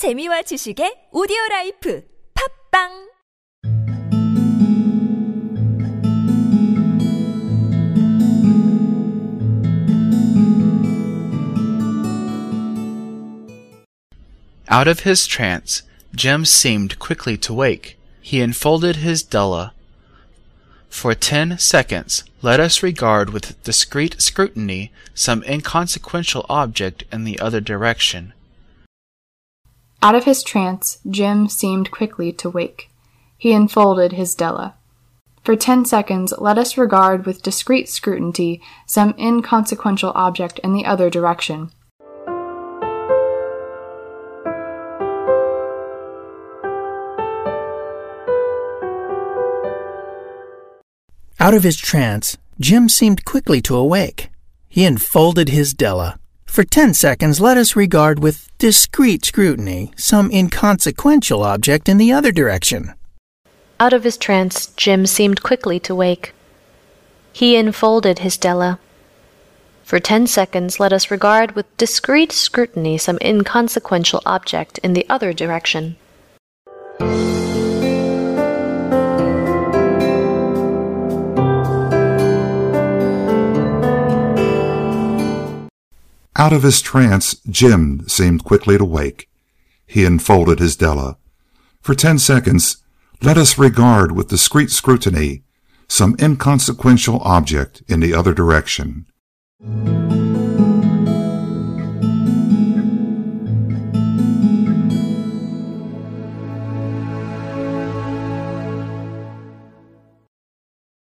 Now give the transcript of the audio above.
재미와 지식의 오디오 라이프 팝빵 Out of his trance, Jim seemed quickly to wake. He enfolded his Della For ten seconds, let us regard with discreet scrutiny some inconsequential object in the other direction. Out of his trance, Jim seemed quickly to wake. He enfolded his Della. For ten seconds, let us regard with discreet scrutiny some inconsequential object in the other direction. Out of his trance, Jim seemed quickly to awake. He enfolded his Della. For ten seconds, let us regard with discreet scrutiny some inconsequential object in the other direction. Out of his trance, Jim seemed quickly to wake. He enfolded his Della. For ten seconds, let us regard with discreet scrutiny some inconsequential object in the other direction. Out of his trance, Jim seemed quickly to wake. He enfolded his Della. For ten seconds, let us regard with discreet scrutiny some inconsequential object in the other direction.